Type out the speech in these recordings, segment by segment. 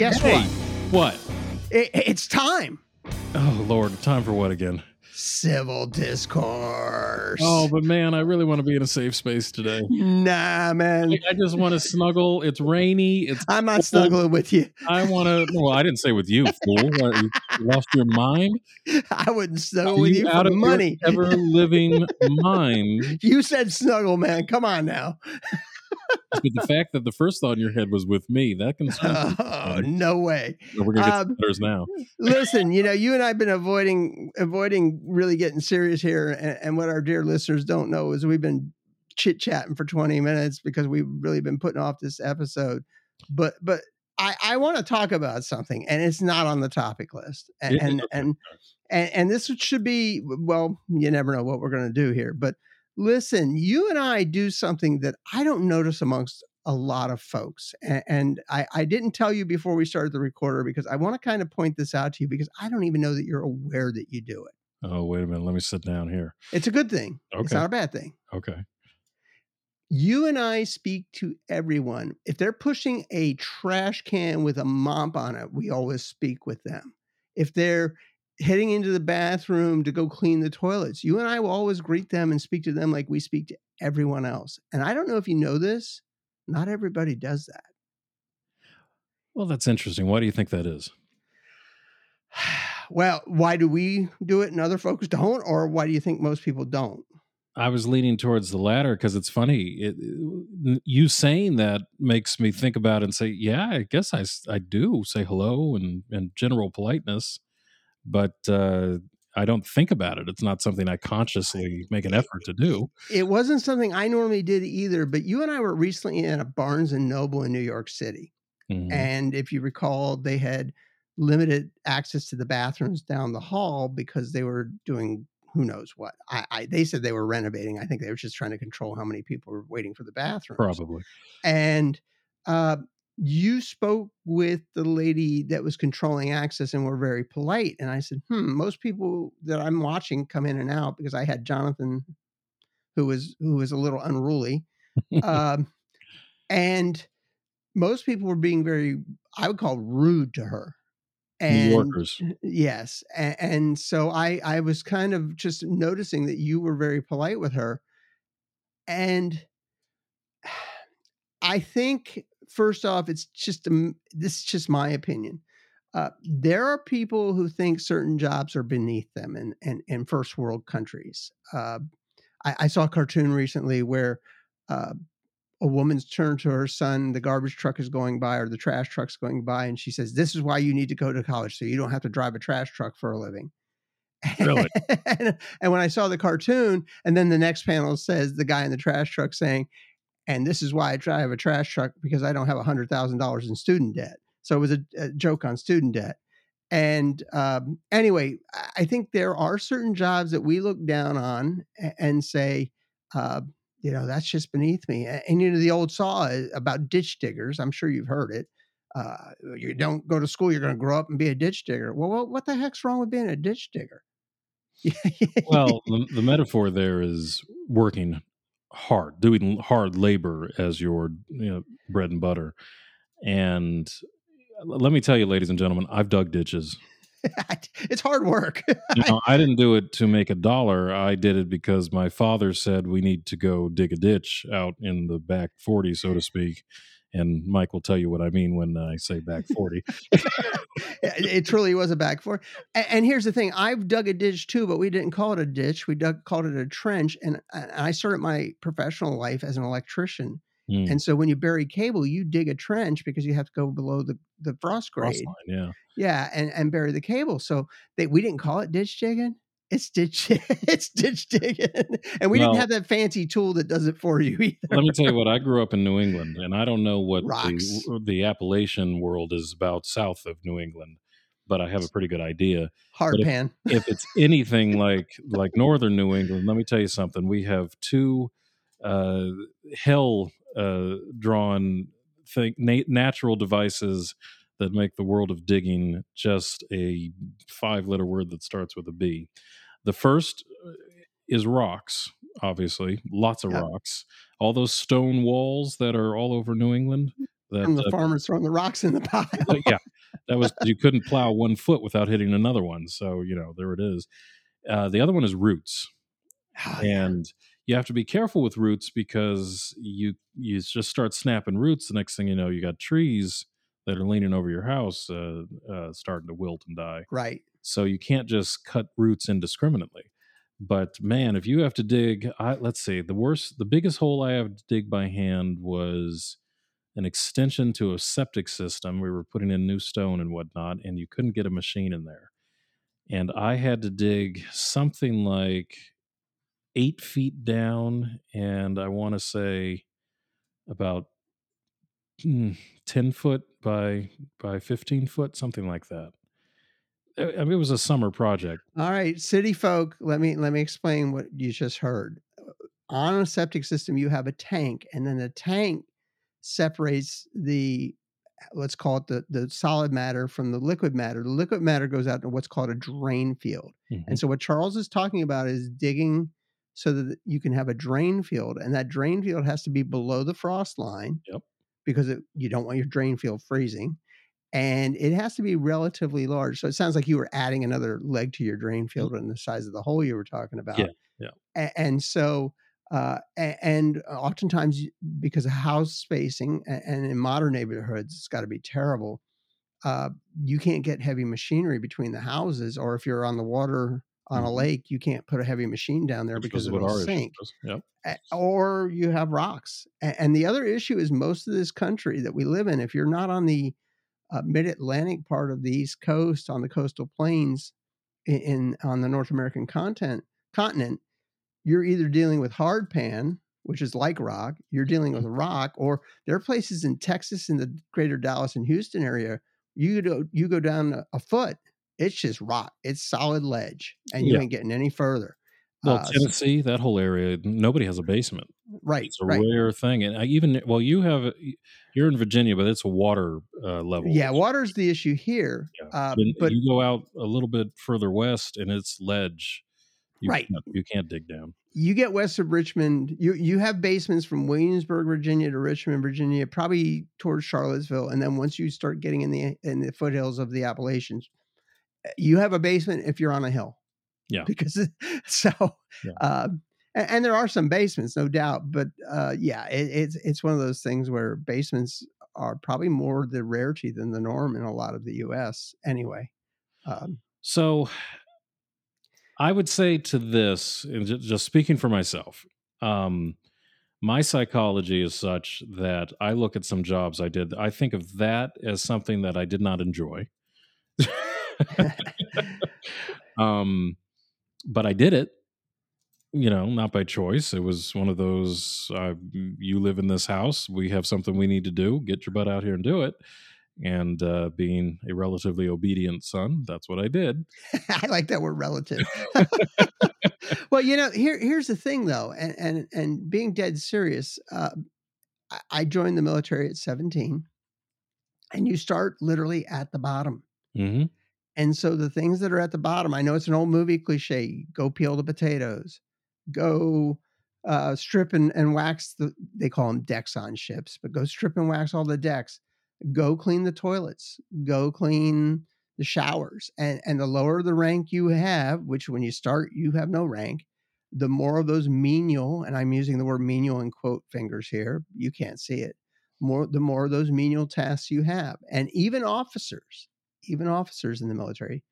Guess Hey. what? What? It, it's time. Oh Lord, time for what again? Civil discourse. Oh, but man, I really want to be in a safe space today. nah, man. I just want to snuggle. It's rainy. It's I'm not snuggling with you. I want to. Well, I didn't say with you, fool. What, you lost your mind. I wouldn't snuggle Are with you, out for of money. ever living mind? You said snuggle, man. Come on now. But the fact that the first thought in your head was with me, that me. Oh, no way. We're gonna get um, letters now. Listen, you know, you and I've been avoiding avoiding really getting serious here, and, and what our dear listeners don't know is we've been chit chatting for 20 minutes because we've really been putting off this episode. But but I, I want to talk about something, and it's not on the topic list, and and, and and and this should be well, you never know what we're going to do here, but listen, you and I do something that I don't notice amongst a lot of folks. And, and I, I didn't tell you before we started the recorder because I want to kind of point this out to you because I don't even know that you're aware that you do it. Oh, wait a minute. Let me sit down here. It's a good thing. It's not a bad thing. Okay. You and I speak to everyone. If they're pushing a trash can with a mop on it, we always speak with them. If they're heading into the bathroom to go clean the toilets, you and I will always greet them and speak to them like we speak to everyone else. And I don't know if you know this, not everybody does that. Well, that's interesting. Why do you think that is? Well, why do we do it and other folks don't? Or why do you think most people don't? I was leaning towards the latter because it's funny. It, you saying that makes me think about it and say, yeah, I guess I, I do say hello and, and general politeness, but uh, I don't think about it. It's not something I consciously make an effort to do. It wasn't something I normally did either, but you and I were recently in a Barnes and Noble in New York City. Mhm. And if you recall, they had limited access to the bathrooms down the hall because they were doing who knows what. I, I they said they were renovating. I think they were just trying to control how many people were waiting for the bathroom. Probably. And uh, you spoke with the lady that was controlling access and were very polite. And I said, hmm, most people that I'm watching come in and out because I had Jonathan, who was who was a little unruly. um, and most people were being very, I would call rude to her. And New Yorkers. Yes, and, and so I I was kind of just noticing that you were very polite with her, and I think first off, it's just this is just my opinion. Uh, there are people who think certain jobs are beneath them in in, in first world countries. Uh, I, I saw a cartoon recently where uh, a woman's turned to her son, the garbage truck is going by or the trash truck's going by, and she says, This is why you need to go to college so you don't have to drive a trash truck for a living. Really? and, and when I saw the cartoon, and then the next panel says the guy in the trash truck saying, And this is why I drive a trash truck because I don't have $100,000 in student debt. So it was a, a joke on student debt. And um, anyway, I- think there are certain jobs that we look down on and say, uh, you know, that's just beneath me. A- And, you know, the old saw about ditch diggers, I'm sure you've heard it. Uh, you don't go to school, you're going to grow up and be a ditch digger. Well, what, what the heck's wrong with being a ditch digger? well, the, the metaphor there is working hard, doing hard labor as your you know, bread and butter. And uh, let me tell you, ladies and gentlemen, I've dug ditches. it's hard work. You know, I didn't do it to make a dollar. I did it because my father said we need to go dig a ditch out in the back 40, so to speak. And Mike will tell you what I mean when I say back 40. it, truly was a back four. And, and here's the thing: I've dug a ditch too, but we didn't call it a ditch. We dug called it a trench. And, I started my professional life as an electrician. Mm, And so when you bury cable, you dig a trench because you have to go below the the frost grade. frost line, yeah. Yeah, and and bury the cable. So they we didn't call it ditch digging. It's ditch it's ditch digging, and we Well- didn't have that fancy tool that does it for you either. Let me tell you what. I grew up in New England, and I don't know what the, the Appalachian world is about south of New England, but I have a pretty good idea. Hard but if- pan. if it's anything like like northern New England, let me tell you something. We have two uh, hell uh, drawn thing, na- natural devices that make the world of digging just a five letter word that starts with a B. The first uh, is rocks, obviously, lots of rocks. All those stone walls that are all over New England, That From the uh, farmers throwing the rocks in the pile. yeah, that was you couldn't plow one foot without hitting another one. So you know there it is. Uh, the other one is roots, Oh, yeah. and you have to be careful with roots because you you just start snapping roots. The next thing you know, you got trees that are leaning over your house, uh, uh, starting to wilt and die. right. So you can't just cut roots indiscriminately. But man, if you have to dig, I, let's see, the worst, the biggest hole I have to dig by hand was an extension to a septic system. We were putting in new stone and whatnot, and you couldn't get a machine in there. And I had to dig something like eight feet down, and I want to say about 10 foot by by 15 foot, something like that. I I mean, it was a summer project. All right, city folk, let me let me explain what you just heard. On a septic system, you have a tank, and then the tank separates the let's call it the the solid matter from the liquid matter. The liquid matter goes out to what's called a drain field. Mhm. And so what Charles is talking about is digging so that you can have a drain field, and that drain field has to be below the frost line. Yep. Because it, you don't want your drain field freezing, and it has to be relatively large. So it sounds like you were adding another leg to your drain field in the size of the hole you were talking about. Mm. yeah. A- and so. Uh, and oftentimes, because of house spacing, and in modern neighborhoods, it's got to be terrible. Uh, you can't get heavy machinery between the houses, or if you're on the water on a Mhm. lake, you can't put a heavy machine down there Which because it'll sink. Yep. Or you have rocks. And the other issue is most of this country that we live in, if you're not on the uh, mid-Atlantic part of the East Coast, on the coastal plains, in, in on the North American content continent, you're either dealing with hard pan, which is like rock, you're dealing with rock, or there are places in Texas in the greater Dallas and Houston area, you go you go down a, a foot, it's just rock, it's solid ledge, and you Yeah. ain't getting any further. Well, Uh, Tennessee, that whole area, nobody has a basement. right, It's a right. rare thing, and I even well, you have you're in Virginia, but it's a water uh, level. Yeah, water's the issue here. Yeah. Uh, but you go out a little bit further west, and it's ledge. You Right. can't, you can't dig down. you get west of Richmond, you you have basements from Williamsburg, Virginia to Richmond, Virginia, probably towards Charlottesville, and then once you start getting in the in the foothills of the Appalachians, you have a basement if you're on a hill. Yeah. Because so, Yeah. uh, and, and there are some basements, no doubt, but uh, yeah, it, it's it's one of those things where basements are probably more the rarity than the norm in a lot of the U.S. Anyway, um, So, I would say to this, and ju- just speaking for myself, um, my psychology is such that I look at some jobs I did. I think of that as something that I did not enjoy. um, but I did it. You know, not by choice. It was one of those. Uh, you live in this house. We have something we need to do. Get your butt out here and do it. And uh, being a relatively obedient son, that's what I did. I like that word relative. well, you know, here here's the thing though, and and and being dead serious, uh, I, joined the military at 17, and you start literally at the bottom. hmm And so the things that are at the bottom, I know it's an old movie cliche: go peel the potatoes, go uh, strip and, and wax the. They call them decks on ships, but go strip and wax all the decks. Go clean the toilets. Go clean the showers. And and the lower the rank you have, which when you start you have no rank, the more of those menial, and I'm using the word menial in quote fingers here. You can't see it. More the more of those menial tasks you have, and even officers even officers in the military,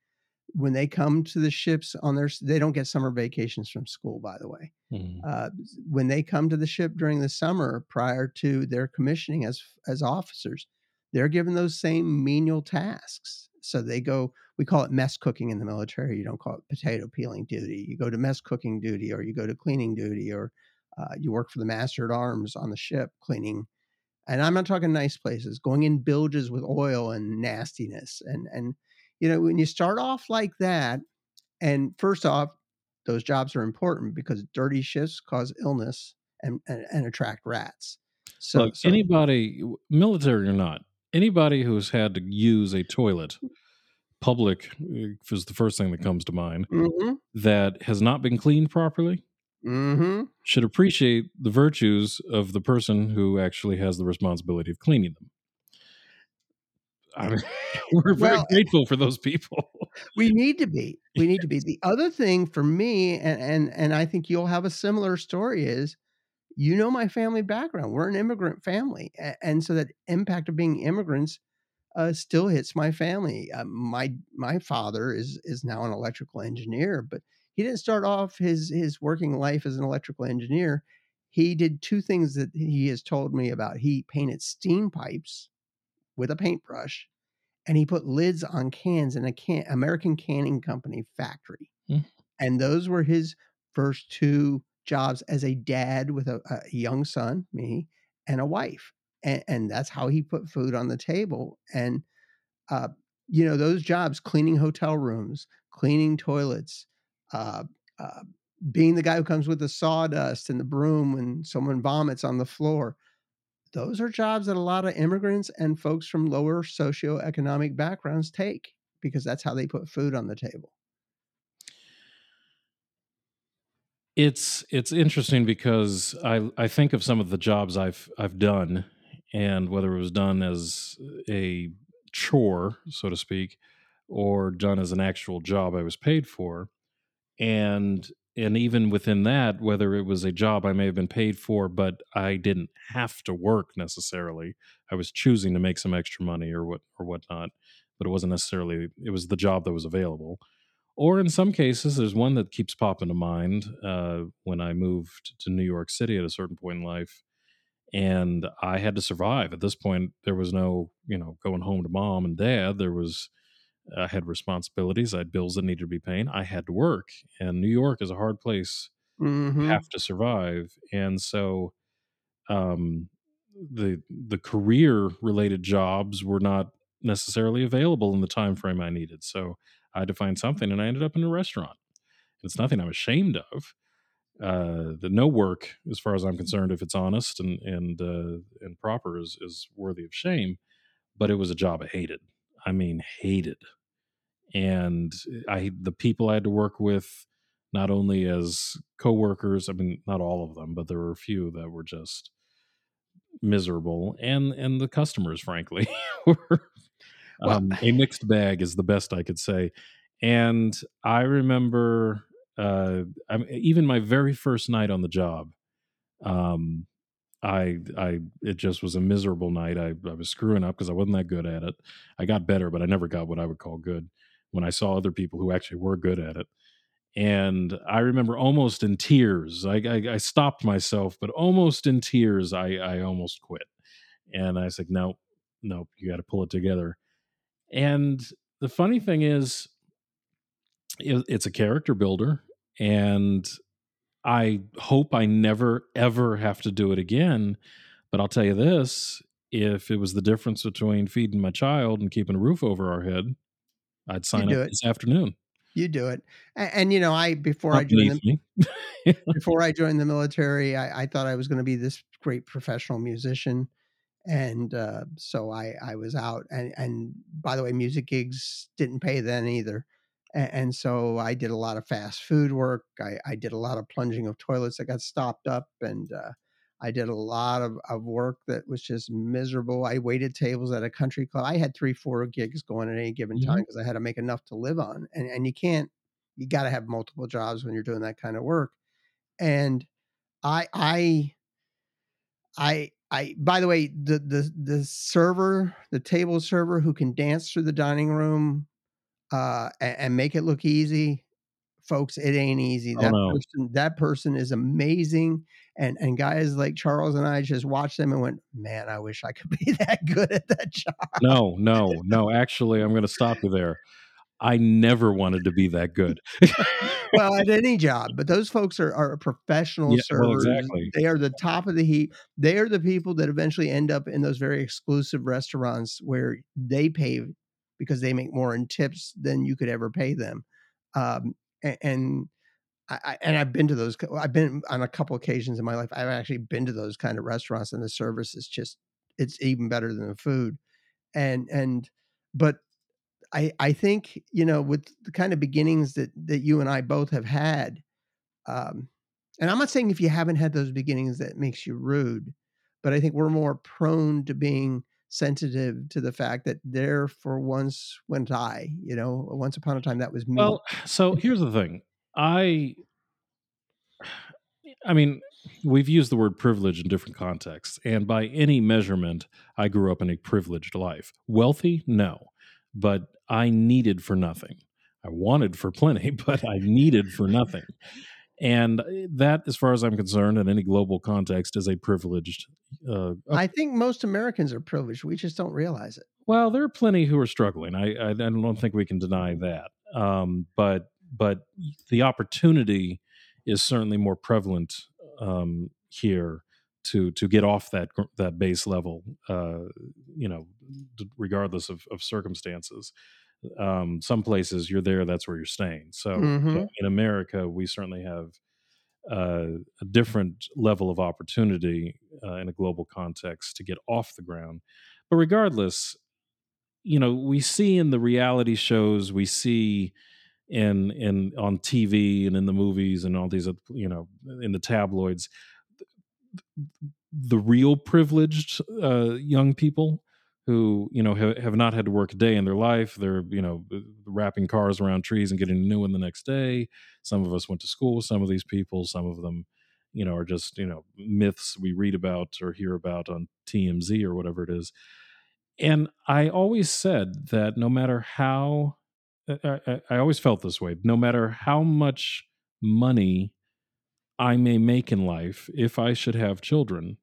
when they come to the ships on their, they don't get summer vacations from school, by the way. Mhm. Uh, when they come to the ship during the summer prior to their commissioning as as officers, they're given those same menial tasks. So they go, we call it mess cooking in the military. You don't call it potato peeling duty. You go to mess cooking duty, or you go to cleaning duty, or uh, you work for the master at arms on the ship cleaning and I'm not talking nice places, going in bilges with oil and nastiness. And and you know, when you start off like that, and first off, those jobs are important because dirty shifts cause illness and and, and attract rats. So, Look, so anybody, military or not, anybody who's had to use a toilet, public uh, is the first thing that comes to mind, hmm that has not been cleaned properly hmm should appreciate the virtues of the person who actually has the responsibility of cleaning them. I mean, we're very Well, grateful for those people. we need to be. We need to be. The other thing for me, and and and I think you'll have a similar story is, you know, my family background. We're an immigrant family, and so that impact of being immigrants uh, still hits my family. Uh, my my father is is now an electrical engineer, but he didn't start off his his working life as an electrical engineer. He did two things that he has told me about. He painted steam pipes with a paintbrush, and he put lids on cans in a can American Canning Company factory. Hmm. And those were his first two jobs as a dad with a, a young son, me, and a wife. And, and that's how he put food on the table. And uh, you know, those jobs, cleaning hotel rooms, cleaning toilets, uh, uh, being the guy who comes with the sawdust and the broom when someone vomits on the floor. Those are jobs that a lot of immigrants and folks from lower socioeconomic backgrounds take because that's how they put food on the table. It's it's interesting because I I think of some of the jobs I've I've done and whether it was done as a chore, so to speak, or done as an actual job I was paid for. And and even within that, whether it was a job I may have been paid for, but I didn't have to work necessarily. I was choosing to make some extra money or what or whatnot, but it wasn't necessarily it was the job that was available. Or in some cases, there's one that keeps popping to mind uh, when I moved to New York City at a certain point in life and I had to survive. At this point, there was no, you know, going home to mom and dad. There was, I had responsibilities. I had bills that needed to be paid. I had to work, and New York is a hard place. Mm-hmm. Have to survive, and so, um, the the career related jobs were not necessarily available in the time frame I needed. So I had to find something, and I ended up in a restaurant. It's nothing I'm ashamed of uh, the no work, as far as I'm concerned, if it's honest and and uh, and proper, is is worthy of shame. But it was a job I hated. I mean, hated. And I the people I had to work with, not only as coworkers. I mean, not all of them, but there were a few that were just miserable, and and the customers, frankly, were Well, um, a mixed bag, is the best I could say. And I remember uh, I mean, even my very first night on the job, um, I I it just was a miserable night. I, I was screwing up because I wasn't that good at it. I got better, but I never got what I would call good. When I saw other people who actually were good at it, and I remember almost in tears. I I, I stopped myself, but almost in tears, I I almost quit. And I was like, no, no, you got to pull it together. And the funny thing is, it, it's a character builder and I hope I never ever have to do it again. But I'll tell you this: if it was the difference between feeding my child and keeping a roof over our head, I'd sign do up it. this afternoon. You do it. And, and you know, I before I joined the before I joined the military, I, I thought I was going to be this great professional musician. And uh, so I, I was out. And, and by the way, music gigs didn't pay then either. And, and so I did a lot of fast food work. I, I did a lot of plunging of toilets that got stopped up. And uh, I did a lot of, of work that was just miserable. I waited tables at a country club. I had three, four gigs going at any given time Mhm. because I had to make enough to live on. And, and you can't, you got to have multiple jobs when you're doing that kind of work. And I, I, I, I, by the way, the, the, the server, the table server who can dance through the dining room uh, and, and make it look easy, folks, it ain't easy. Oh That no, person, that person is amazing. And, and guys like Charles and I just watched them and went, man, I wish I could be that good at that job. no, no, no. Actually, I'm going to stop you there. I never wanted to be that good. well, at any job, but those folks are, are professional Yeah, well, servers. exactly. They are the top of the heap. They are the people that eventually end up in those very exclusive restaurants where they pay because they make more in tips than you could ever pay them. Um, and I, I and I've been to those. I've been on a couple occasions in my life. I've actually been to those kind of restaurants, and the service is just it's even better than the food. And and but I I think you know with the kind of beginnings that that you and I both have had, um, and I'm not saying if you haven't had those beginnings that makes you rude, but I think we're more prone to being sensitive to the fact that there for once went I. You know, once upon a time that was me. Well, so here's the thing. I I mean, we've used the word privilege in different contexts, and by any measurement, I grew up in a privileged life. Wealthy? No. But I needed for nothing. I wanted for plenty, but I needed for nothing. And that, as far as I'm concerned, in any global context, is a privileged. Uh, I think most Americans are privileged. We just don't realize it. well, there are plenty who are struggling. I, I, I don't think we can deny that. Um, but but the opportunity is certainly more prevalent um, here to to get off that that base level. Uh, you know, regardless of, of circumstances. Um, some places you're there, that's where you're staying. So Mhm. in America, we certainly have uh, a different level of opportunity uh, in a global context to get off the ground. But regardless, you know, we see in the reality shows, we see in in on TV and in the movies and all these, you know, in the tabloids, the real privileged uh, young people who you know have, not had to work a day in their life. They're you know uh, wrapping cars around trees and getting a new one the next day. Some of us went to school with some of these people. Some of them you know are just you know myths we read about or hear about on tmz or whatever it is. And i always said that no matter how I, I, I always felt this way. No matter how much money I may make in life, if I should have children,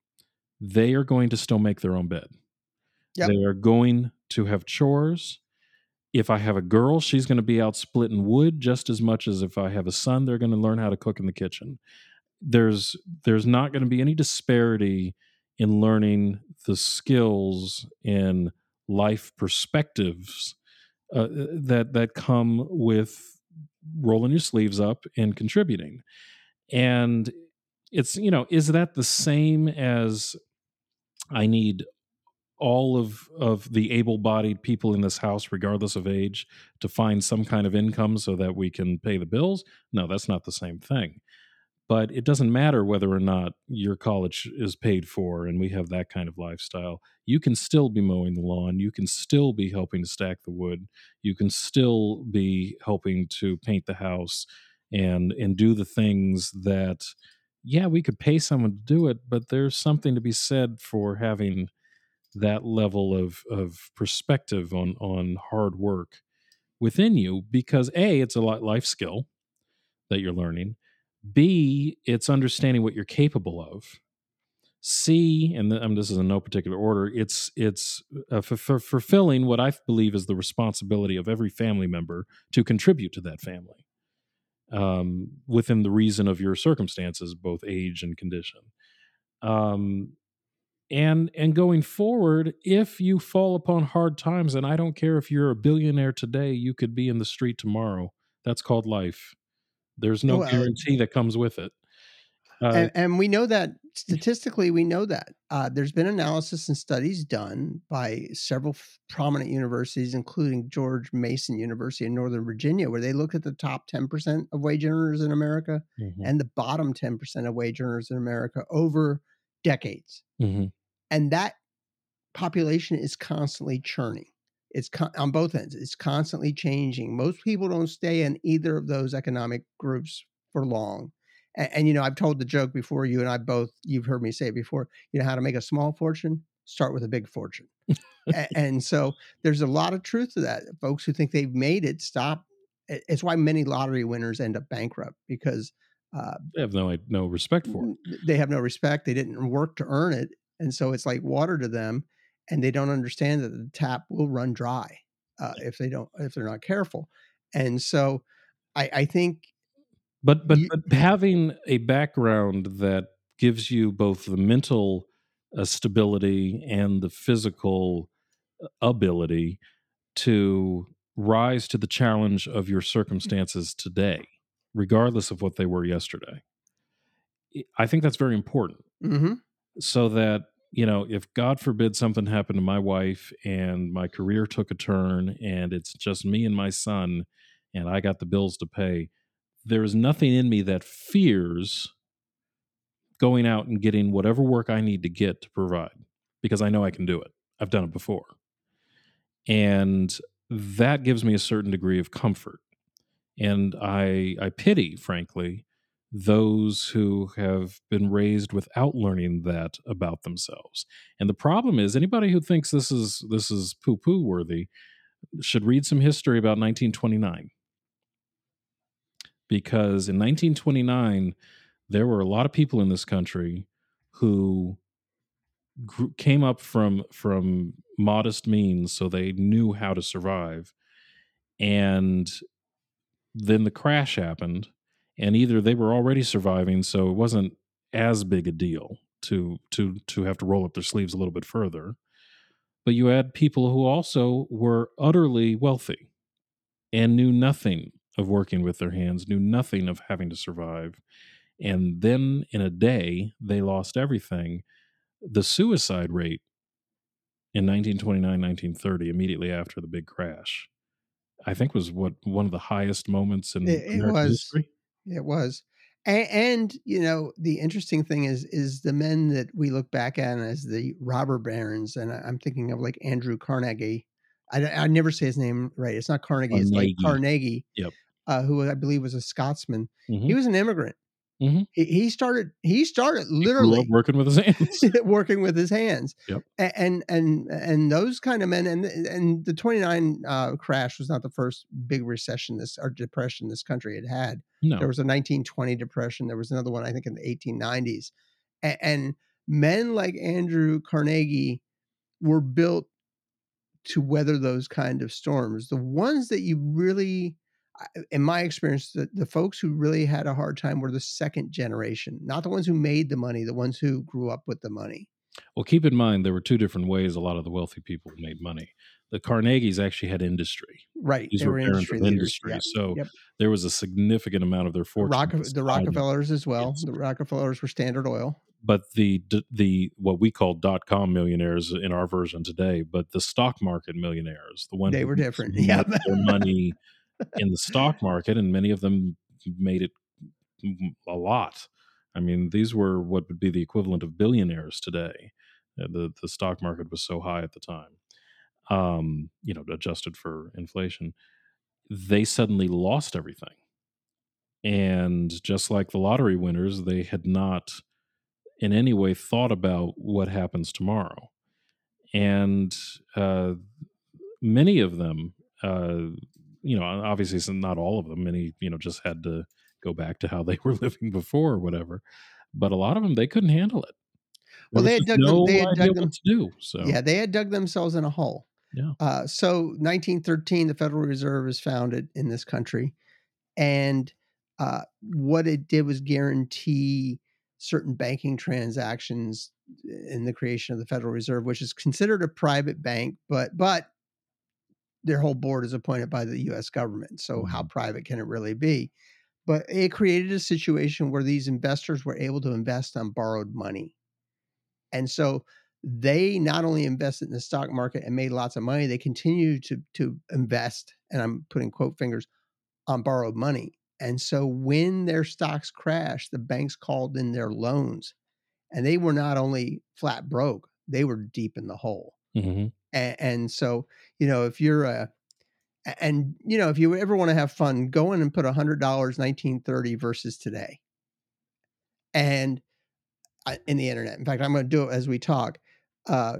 they are going to still make their own bed. Yep. They are going to have chores. If I have a girl, she's going to be out splitting wood just as much as if I have a son, they're going to learn how to cook in the kitchen. There's there's not going to be any disparity in learning the skills and life perspectives uh, that that come with rolling your sleeves up and contributing and it's you know is that the same as i need all of of the able-bodied people in this house regardless of age to find some kind of income so that we can pay the bills? No that's not the same thing. But it doesn't matter whether or not your college is paid for and we have that kind of lifestyle. You can still be mowing the lawn. You can still be helping to stack the wood. You can still be helping to paint the house and and do the things that yeah we could pay someone to do it but there's something to be said for having that level of of perspective on on hard work within you because a it's a life skill that you're learning b it's understanding what you're capable of c and th- um, this is in no particular order it's it's uh, fulfilling what i believe is the responsibility of every family member to contribute to that family um, within the reason of your circumstances, both age and condition. Um, and and going forward, if you fall upon hard times, and I don't care if you're a billionaire today, you could be in the street tomorrow. That's called life. There's no Well, guarantee that comes with it. Uh, and, and we know that statistically, we know that uh, there's been analysis and studies done by several f- prominent universities, including George Mason University in Northern Virginia, where they looked at the top 10% of wage earners in America mhm, and the bottom 10% of wage earners in America over decades. mhm. And that population is constantly churning. It's con- on both ends. It's constantly changing. Most people don't stay in either of those economic groups for long. And, and you know, I've told the joke before. You and I both. You've heard me say it before. You know how to make a small fortune? Start with a big fortune. A- and so there's a lot of truth to that. Folks who think they've made it stop. It's why many lottery winners end up bankrupt because uh, They have no no respect for it. they have no respect. They didn't work to earn it, and so it's like water to them, and they don't understand that the tap will run dry uh, if they don't if they're not careful. And so, I, I think But but, You- but having a background that gives you both the mental uh, stability and the physical uh, ability to rise to the challenge of your circumstances today, regardless of what they were yesterday. I- think that's very important mhm, so that you know if god forbid something happened to my wife and my career took a turn and it's just me and my son and i got the bills to pay there is nothing in me that fears going out and getting whatever work i need to get to provide because i know i can do it I've done it before. And that gives me a certain degree of comfort. And I I pity, frankly, those who have been raised without learning that about themselves. And the problem is anybody who thinks this is this is poo-poo worthy should read some history about 1929. Because in 1929 there were a lot of people in this country who grew, came up from from modest means so they knew how to survive and then the crash happened and either they were already surviving so it wasn't as big a deal to to to have to roll up their sleeves a little bit further but you had people who also were utterly wealthy and knew nothing of working with their hands knew nothing of having to survive and then in a day they lost everything. The suicide rate in 1929 1930 immediately after the big crash i think was what one of the highest moments in It, it American was. history It was. And, and you know the interesting thing is is the men that we look back at as the robber barons, and I'm thinking of like Andrew Carnegie. I, I never say his name right. It's not Carnegie. It's like Carnegie. Carnegie. Yep. Uh, who I believe was a Scotsman. Mhm. He was an immigrant. Mhm. He, he started. He started literally working with his hands working with his hands. Yep. And and and those kind of men and and the 29 uh, crash was not the first big recession this or depression this country had had. no There was a 1920 depression. There was another one I think in the 1890s. And, and men like Andrew Carnegie were built to weather those kind of storms. The ones that you really in my experience, the, the folks who really had a hard time were the second generation, not the ones who made the money, the ones who grew up with the money. well keep in mind there were two different ways a lot of the wealthy people made money the carnegies actually had industry Right. these they were, were industry industry Yep. so Yep. there was a significant amount of their fortune Rock, the. Rockefellers as well. Yes. The Rockefellers were Standard Oil. but the the what we call dot com millionaires in our version today, but the stock market millionaires, the ones They were different. their money in the stock market, and many of them made it a lot. I mean, these were what would be the equivalent of billionaires today. Uh, The the stock market was so high at the time, um, you know, adjusted for inflation. They suddenly lost everything, and just like the lottery winners, they had not in any way thought about what happens tomorrow. And uh, many of them, uh, you know, obviously some- not all of them, many, you know, just had to go back to how they were living before or whatever. But a lot of them, they couldn't handle it. There Well, they had dug them- no they had idea dug them- to do. So Yeah, they had dug themselves in a hole. Yeah. Uh, so 1913, the Federal Reserve is founded in this country, and uh, what it did was guarantee certain banking transactions in the creation of the Federal Reserve, which is considered a private bank, but but their whole board is appointed by the U.S. government. So how private can it really be? But it created a situation where these investors were able to invest on borrowed money. And so they not only invested in the stock market and made lots of money, they continued to to invest, and I'm putting quote fingers on borrowed money. And so when their stocks crashed, the banks called in their loans, and they were not only flat broke, they were deep in the hole. Mhm. And, and so, you know, if you're a a- and you know, if you ever want to have fun, go in and put a hundred dollars 1930 versus today. And I- in the internet. In fact, I'm going to do it as we talk. Uh,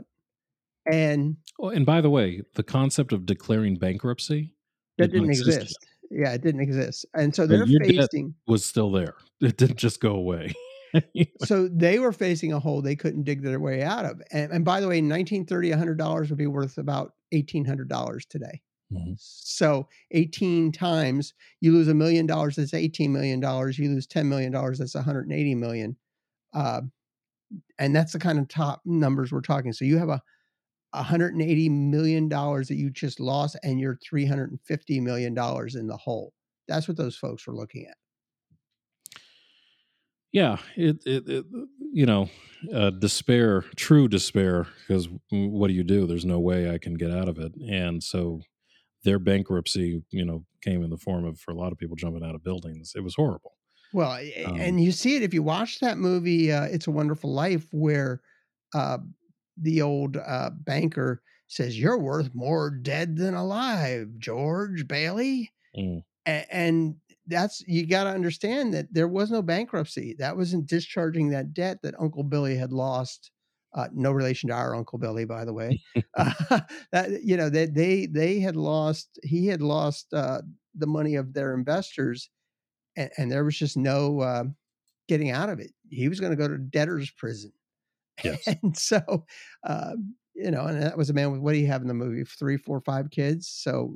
and Oh, and by the way, the concept of declaring bankruptcy that didn't exist exist. Yeah, it didn't exist. And so they're debt- facing. was still there. It didn't just go away. So they were facing a hole they couldn't dig their way out of. And, and by the way, in 1930, $100 would be worth about $1,800 today. Mhm. So 18 times you lose a million dollars, that's 18 million dollars. You lose 10 million dollars, that's 180 million. Uh, and that's the kind of top numbers we're talking. So you have a 180 million dollars that you just lost, and you're 350 million dollars in the hole. That's what those folks were looking at. Yeah it, it, it you know uh, despair true despair because what do you do? There's no way i can get out of it. And so their bankruptcy you know came in the form of for a lot of people jumping out of buildings. It was horrible. Well, Um, and you see it if you watch that movie, uh, "It's a Wonderful Life," where uh, the old uh, banker says, "You're worth more dead than alive, George Bailey," Mm. A- and that's you got to understand that there was no bankruptcy. That wasn't discharging that debt that Uncle Billy had lost. Uh, no relation to our Uncle Billy, by the way. uh, that you know they they they had lost. He had lost uh, the money of their investors, and, and there was just no uh, getting out of it. He was going to go to debtor's prison, Yes. and so uh, you know, and that was a man with what do you have in the movie? Three, four, five kids. So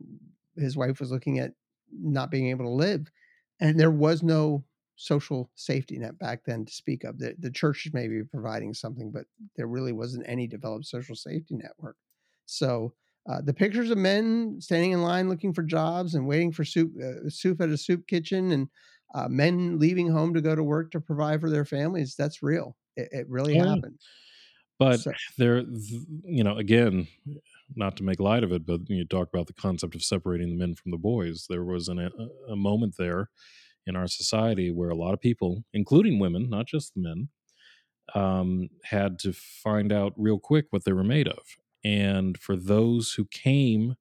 his wife was looking at not being able to live, and there was no social safety net back then to speak of. The the church may be providing something, but there really wasn't any developed social safety network. So uh, the pictures of men standing in line looking for jobs and waiting for soup uh, soup at a soup kitchen and uh, men leaving home to go to work to provide for their families that's real it, it really yeah. happened But So- there, you know, again, not to make light of it, but you talk about the concept of separating the men from the boys. There was an, a, a moment there in our society where a lot of people, including women, not just the men, um, had to find out real quick what they were made of. And for those who came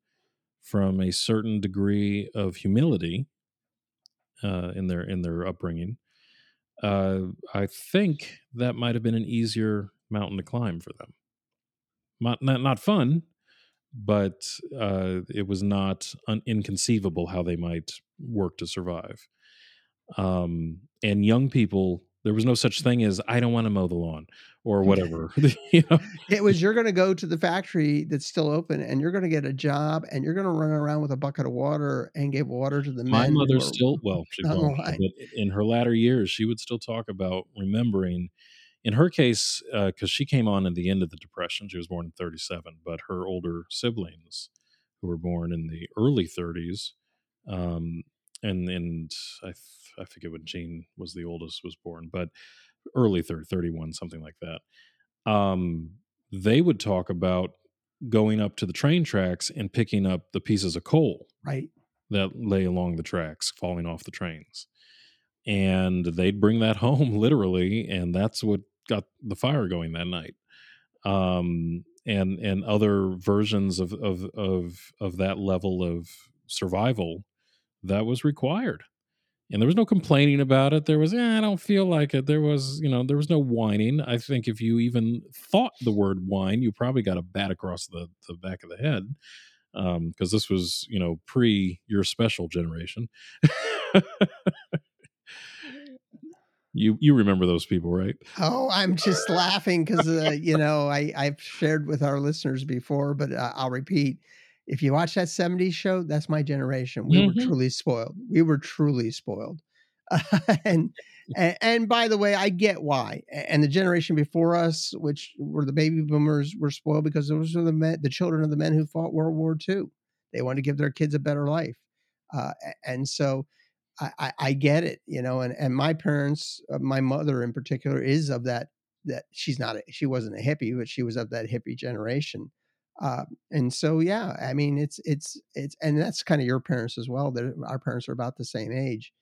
from a certain degree of humility uh, in their in their upbringing, uh, I think that might have been an easier mountain to climb for them. Not not, not fun, but uh, it was not un- inconceivable how they might work to survive. Um, and young people, there was no such thing as I don't want to mow the lawn or whatever. you know? it was you're going to go to the factory that's still open and you're going to get a job and you're going to run around with a bucket of water and give water to the men My mother still, well, she's on the gone, now, line. but in her latter years, she would still talk about remembering. In her case, because she came on at the end of the Depression, she was born in 37, but her older siblings, who were born in the early 30s, um, and and I, f- I forget when Jean was the oldest was born, but early 30, 31, something like that. Um, they would talk about going up to the train tracks and picking up the pieces of coal right that lay along the tracks falling off the trains and they'd bring that home literally and that's what got the fire going that night. Um and and other versions of of of of that level of survival that was required. And there was no complaining about it. There was eh, i don't feel like it. There was you know there was no whining. I think if you even thought the word whine you probably got a bat across the, the back of the head because this was you know pre your special generation you you remember those people right? Oh i'm just laughing because uh, you know I, i've shared with our listeners before but uh, i'll repeat. If you watch that 70s show that's my generation. We were Mhm. truly spoiled. We were truly spoiled. And, and and by the way i get why. And the generation before us which were the baby boomers were spoiled because those were the men the children of the men who fought world war ii they wanted to give their kids a better life. Uh, and so I, I, I get it, you know, and, and my parents, uh, my mother in particular, is of that that she's not a, she wasn't a hippie, but she was of that hippie generation, uh, and so yeah, I mean it's it's it's and that's kind of your parents as well. They're, our parents are about the same age,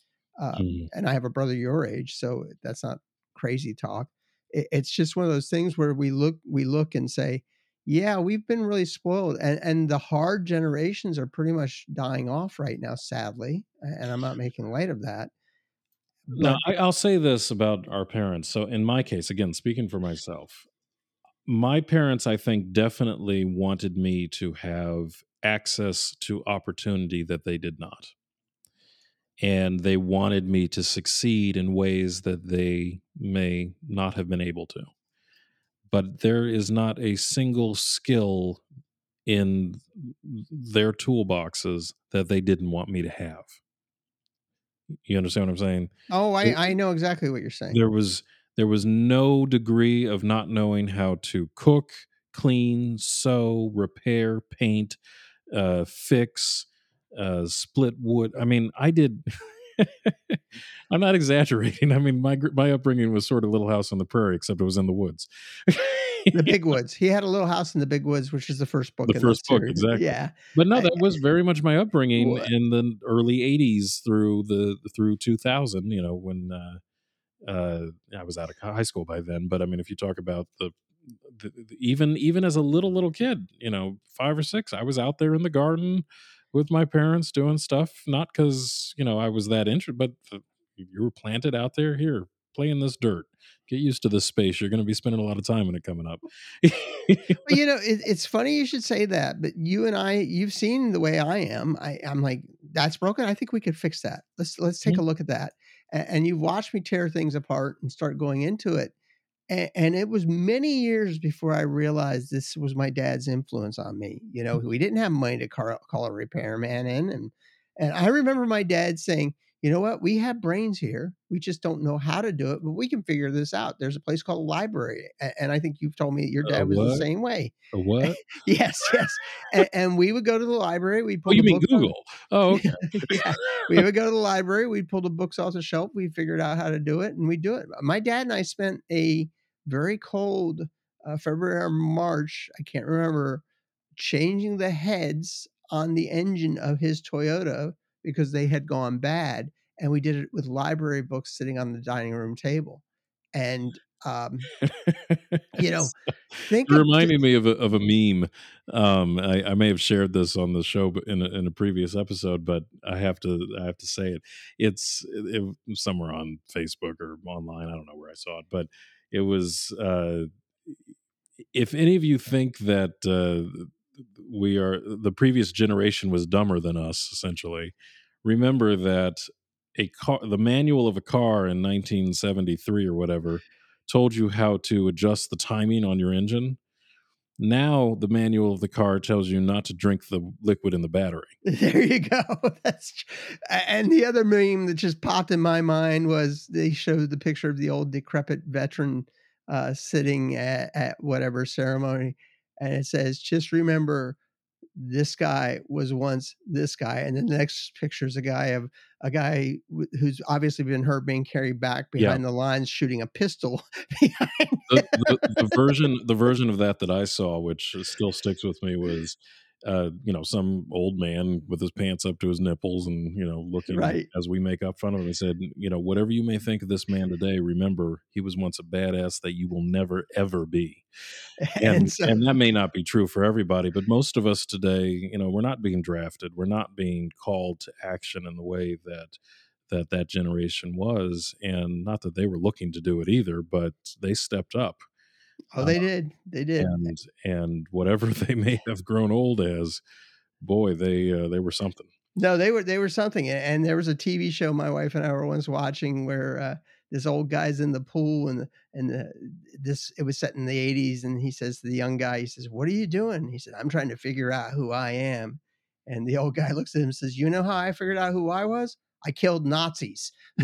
uh, Mhm. and I have a brother your age, so that's not crazy talk. It, it's just one of those things where we look we look and say, yeah, we've been really spoiled, and and the hard generations are pretty much dying off right now, sadly. And I'm not making light of that. Now, I, I'll say this about our parents. So, in my case, again, speaking for myself, my parents, I think, definitely wanted me to have access to opportunity that they did not. And they wanted me to succeed in ways that they may not have been able to. But there is not a single skill in their toolboxes that they didn't want me to have. You understand what I'm saying? oh, I I know exactly what you're saying. there was there was no degree of not knowing how to cook clean sew repair paint uh fix uh split wood i mean i did i'm not exaggerating i mean my my upbringing was sort of little house on the prairie except it was in the woods the Big Woods. He had a little house in the Big Woods, which is the first book. The in first book, series. exactly. Yeah, but no I- that was very much my upbringing What? in the early 80s through the through 2000 you know when uh uh i was out of high school by then but i mean if you talk about the the, the, even even as a little little kid, you know, five or six, I was out there in the garden with my parents doing stuff, not because you know I was that interested, but you were planted out there. Here, play in this dirt. Get used to this space. You're going to be spending a lot of time in it coming up. well, you know, it, it's funny you should say that, but you and I, you've seen the way I am. I, I'm like, that's broken. I think we could fix that. Let's let's take mm-hmm. a look at that. And, and you've watched me tear things apart and start going into it. And, and, it was many years before I realized this was my dad's influence on me. You know, mm-hmm. we didn't have money to call, call a repairman in, and and I remember my dad saying, you know what? We have brains here. We just don't know how to do it, but we can figure this out. There's a place called a library. And I think you've told me your dad was the same way. A what? yes, yes. and, and, we would go to the library. We pull. Oh, you mean Google? On. Oh, okay. yeah. We would go to the library. We'd pull the books off the shelf. We figured out how to do it, and we do it. My dad and I spent a very cold uh, February or March. I can't remember changing the heads on the engine of his Toyota because they had gone bad. And we did it with library books sitting on the dining room table. And um, you know, think reminding me of a, of a meme. Um, I, I, may have shared this on the show in a, in a previous episode, but I have to I have to say it. It's it, it, somewhere on Facebook or online. I don't know where I saw it, but it was. Uh, if any of you think that uh, we are the previous generation was dumber than us, essentially, remember that a car, the manual of a car in 1973 or whatever, told you how to adjust the timing on your engine. Now the manual of the car tells you not to drink the liquid in the battery. There you go. That's and the other meme that just popped in my mind was they showed the picture of the old decrepit veteran uh, sitting at, at whatever ceremony, and it says, "Just remember, this guy was once this guy and then the next picture is a guy of a guy who's obviously been hurt being carried back behind yeah. the lines shooting a pistol the, the, the, version the version of that that i saw which still sticks with me was uh, you know, some old man with his pants up to his nipples and, you know, looking right. as we make up fun of him. He said, you know, whatever you may think of this man today, remember he was once a badass that you will never, ever be. And, and, so, and that may not be true for everybody, but most of us today, you know, we're not being drafted. We're not being called to action in the way that that that generation was and not that they were looking to do it either but they stepped up Oh, they uh, did. They did. And and whatever they may have grown old as, boy, they uh, they were something. No, they were they were something. And there was a TV show my wife and I were once watching where uh, this old guy's in the pool and and the, this it was set in the 80s and he says to the young guy he says what are you doing he said i'm trying to figure out who i am and the old guy looks at him and says you know how i figured out who i was i killed nazis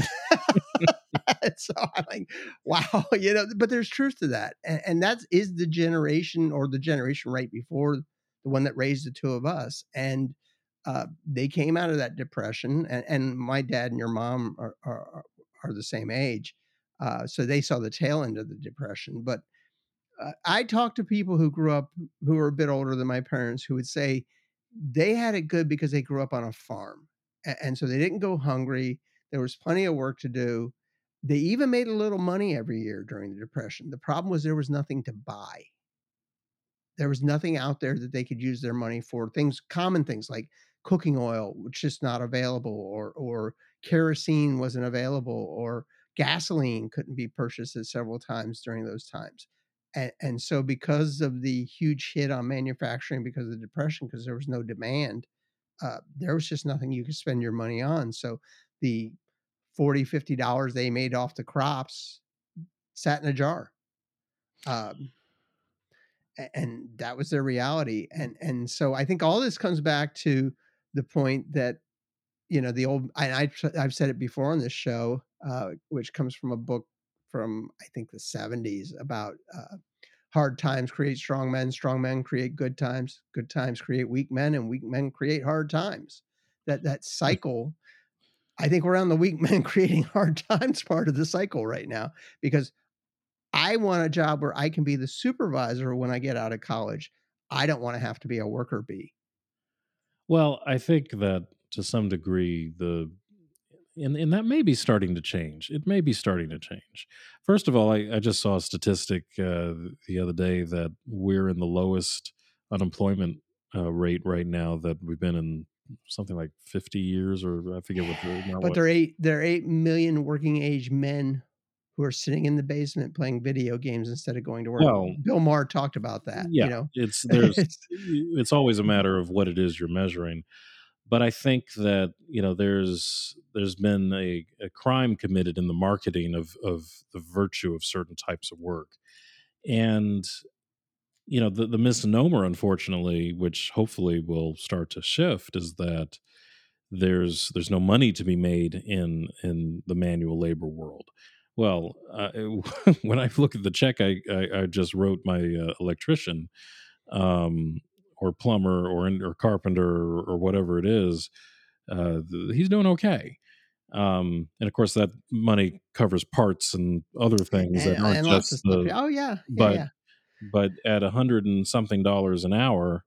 so I'm like, wow, you know, but there's truth to that. And, and that is the generation or the generation right before the one that raised the two of us. And uh, they came out of that depression. And, and my dad and your mom are, are, are the same age. Uh, so they saw the tail end of the depression. But uh, I talked to people who grew up, who were a bit older than my parents, who would say they had it good because they grew up on a farm. And, and so they didn't go hungry. There was plenty of work to do they even made a little money every year during the Depression. The problem was there was nothing to buy. There was nothing out there that they could use their money for. Things, common things like cooking oil, which is just not available, or or kerosene wasn't available, or gasoline couldn't be purchased at several times during those times. And, and so, because of the huge hit on manufacturing, because of the depression, because there was no demand, uh, there was just nothing you could spend your money on. So the 40 50 dollars they made off the crops sat in a jar. Um, and that was their reality and and so i think all this comes back to the point that you know the old and I, i've said it before on this show uh, which comes from a book from i think the 70s about uh, hard times create strong men strong men create good times good times create weak men and weak men create hard times. That that cycle I think we're on the weak men creating hard times part of the cycle right now because I want a job where I can be the supervisor when I get out of college. I don't want to have to be a worker bee. Well, I think that to some degree, the and, and that may be starting to change. It may be starting to change. First of all, I, I just saw a statistic uh, the other day that we're in the lowest unemployment uh, rate right now that we've been in something like 50 years or I forget what. The, but what. there are eight there are eight million working age men who are sitting in the basement playing video games instead of going to work. Well, Bill Maher talked about that. Yeah, you know, it's there's it's always a mm. matter of what it is you're measuring. But I think that you know there's there's been a, a crime committed in the marketing of of the virtue of certain types of work, and you know the, the misnomer unfortunately which hopefully will start to shift is that there's there's no money to be made in in the manual labor world. Well uh, when i look at the check i i, I just wrote my uh, electrician um, or plumber or or carpenter or, or whatever it is uh, he's doing okay. Um, and of course that money covers parts and other things and, that aren't just the, oh yeah, yeah but yeah but at a hundred and something dollars an hour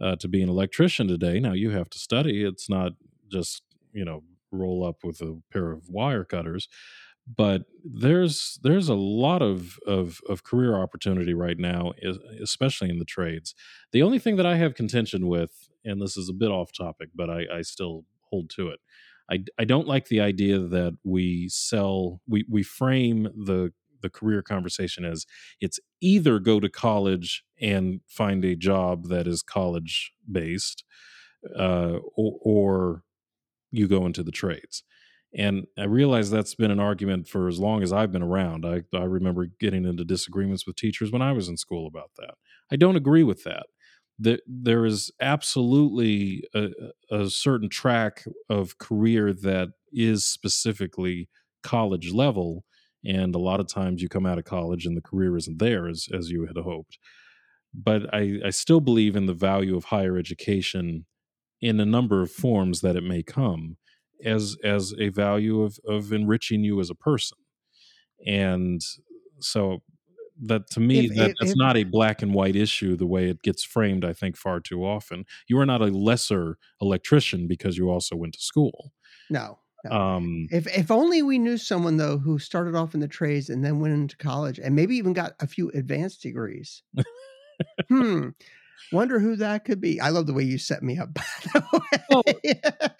uh, to be an electrician today, now you have to study. It's not just you know roll up with a pair of wire cutters, but there's there's a lot of of, of career opportunity right now, especially in the trades. The only thing that I have contention with, and this is a bit off topic, but I, I still hold to it. I, I don't like the idea that we sell we we frame the the career conversation as it's either go to college and find a job that is college based uh, or, or you go into the trades. And i realize that's been an argument for as long as i've been around. I, I remember getting into disagreements with teachers when i was in school about that. I don't agree with that. There, there is absolutely a, a certain track of career that is specifically college level and a lot of times you come out of college and the career isn't there as, as you had hoped. But I, I still believe in the value of higher education in a number of forms that it may come as as a value of of enriching you as a person. And so that to me if, that, if, that's if, not a black and white issue the way it gets framed i think far too often. You are not a lesser electrician because you also went to school. No um, if if only we knew someone though who started off in the trades and then went into college and maybe even got a few advanced degrees. hmm. Wonder who that could be. I love the way you set me up, well, you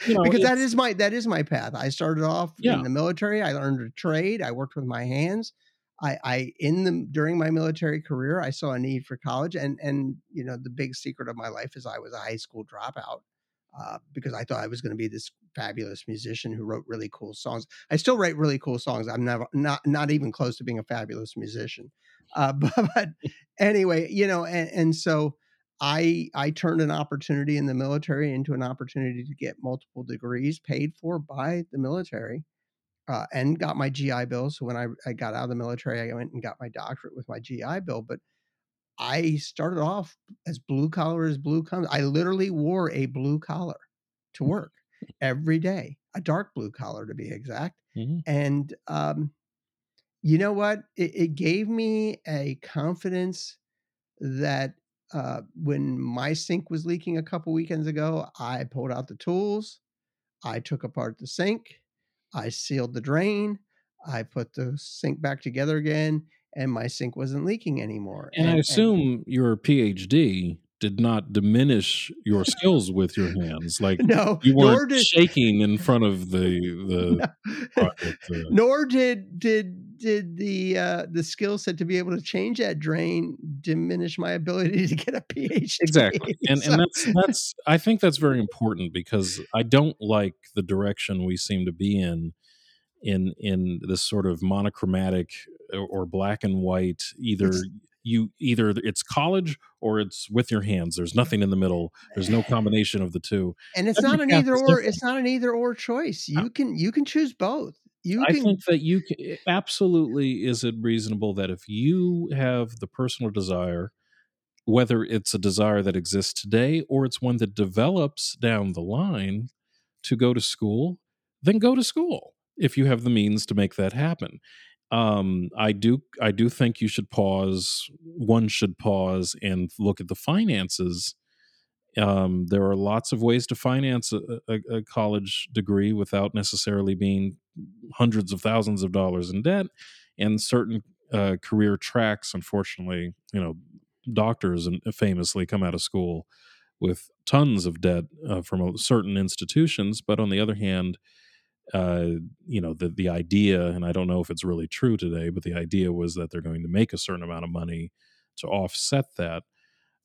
know, because that is my that is my path. I started off yeah. in the military. I learned a trade. I worked with my hands. I, I in the during my military career, I saw a need for college, and and you know the big secret of my life is I was a high school dropout uh, because I thought I was going to be this fabulous musician who wrote really cool songs. I still write really cool songs. I'm never not not even close to being a fabulous musician. Uh, but, but, anyway, you know, and, and so I I turned an opportunity in the military into an opportunity to get multiple degrees paid for by the military. Uh, and got my GI Bill. So when I, I got out of the military, I went and got my doctorate with my GI Bill. But I started off as blue collar as blue comes. I literally wore a blue collar to work every day, a dark blue collar to be exact. Mm-hmm. And um, you know what? It, it, gave me a confidence that uh, when my sink was leaking a couple weekends ago, I pulled out the tools, I took apart the sink, I sealed the drain, I put the sink back together again, and my sink wasn't leaking anymore. And, and I assume and, your PhD did not diminish your skills with your hands. Like no, you weren't did, shaking in front of the the. No, project, uh, nor did did did the uh, the skill set to be able to change that drain diminish my ability to get a PhD. Exactly, and so. and that's that's I think that's very important because I don't like the direction we seem to be in in in this sort of monochromatic uh, or black and white either it's, you either it's college or it's with your hands. There's nothing in the middle. There's no combination of the two. And it's Every not an either or different. it's not an either or choice. You can you can choose both. You I can, think that you can, absolutely is it reasonable that if you have the personal desire whether it's a desire that exists today or it's one that develops down the line to go to school then go to school if you have the means to make that happen um i do i do think you should pause one should pause and look at the finances Um, there are lots of ways to finance a, a, a, college degree without necessarily being hundreds of thousands of dollars in debt. And certain uh, career tracks, unfortunately, you know, doctors and famously come out of school with tons of debt uh, from certain institutions. But on the other hand, uh, you know, the the idea, and I don't know if it's really true today, but the idea was that they're going to make a certain amount of money to offset that